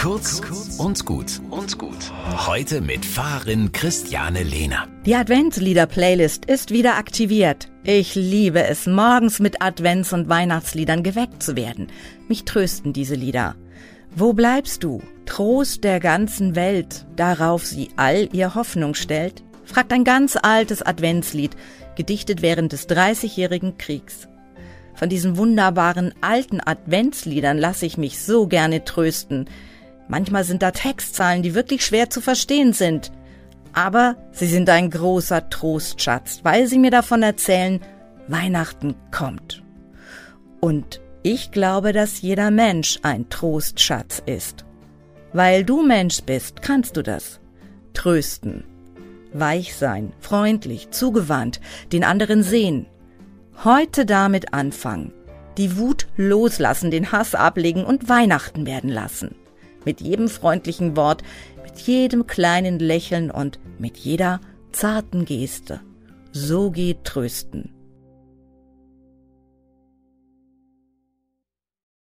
Kurz und gut und gut. Heute mit Fahrerin Christiane Lehner. Die Adventslieder-Playlist ist wieder aktiviert. Ich liebe es, morgens mit Advents- und Weihnachtsliedern geweckt zu werden. Mich trösten diese Lieder. Wo bleibst du? Trost der ganzen Welt, darauf sie all ihr Hoffnung stellt? fragt ein ganz altes Adventslied, gedichtet während des Dreißigjährigen Kriegs. Von diesen wunderbaren alten Adventsliedern lasse ich mich so gerne trösten. Manchmal sind da Textzahlen, die wirklich schwer zu verstehen sind. Aber sie sind ein großer Trostschatz, weil sie mir davon erzählen, Weihnachten kommt. Und ich glaube, dass jeder Mensch ein Trostschatz ist. Weil du Mensch bist, kannst du das. Trösten. Weich sein, freundlich, zugewandt, den anderen sehen. Heute damit anfangen. Die Wut loslassen, den Hass ablegen und Weihnachten werden lassen. Mit jedem freundlichen Wort, mit jedem kleinen Lächeln und mit jeder zarten Geste. So geht Trösten.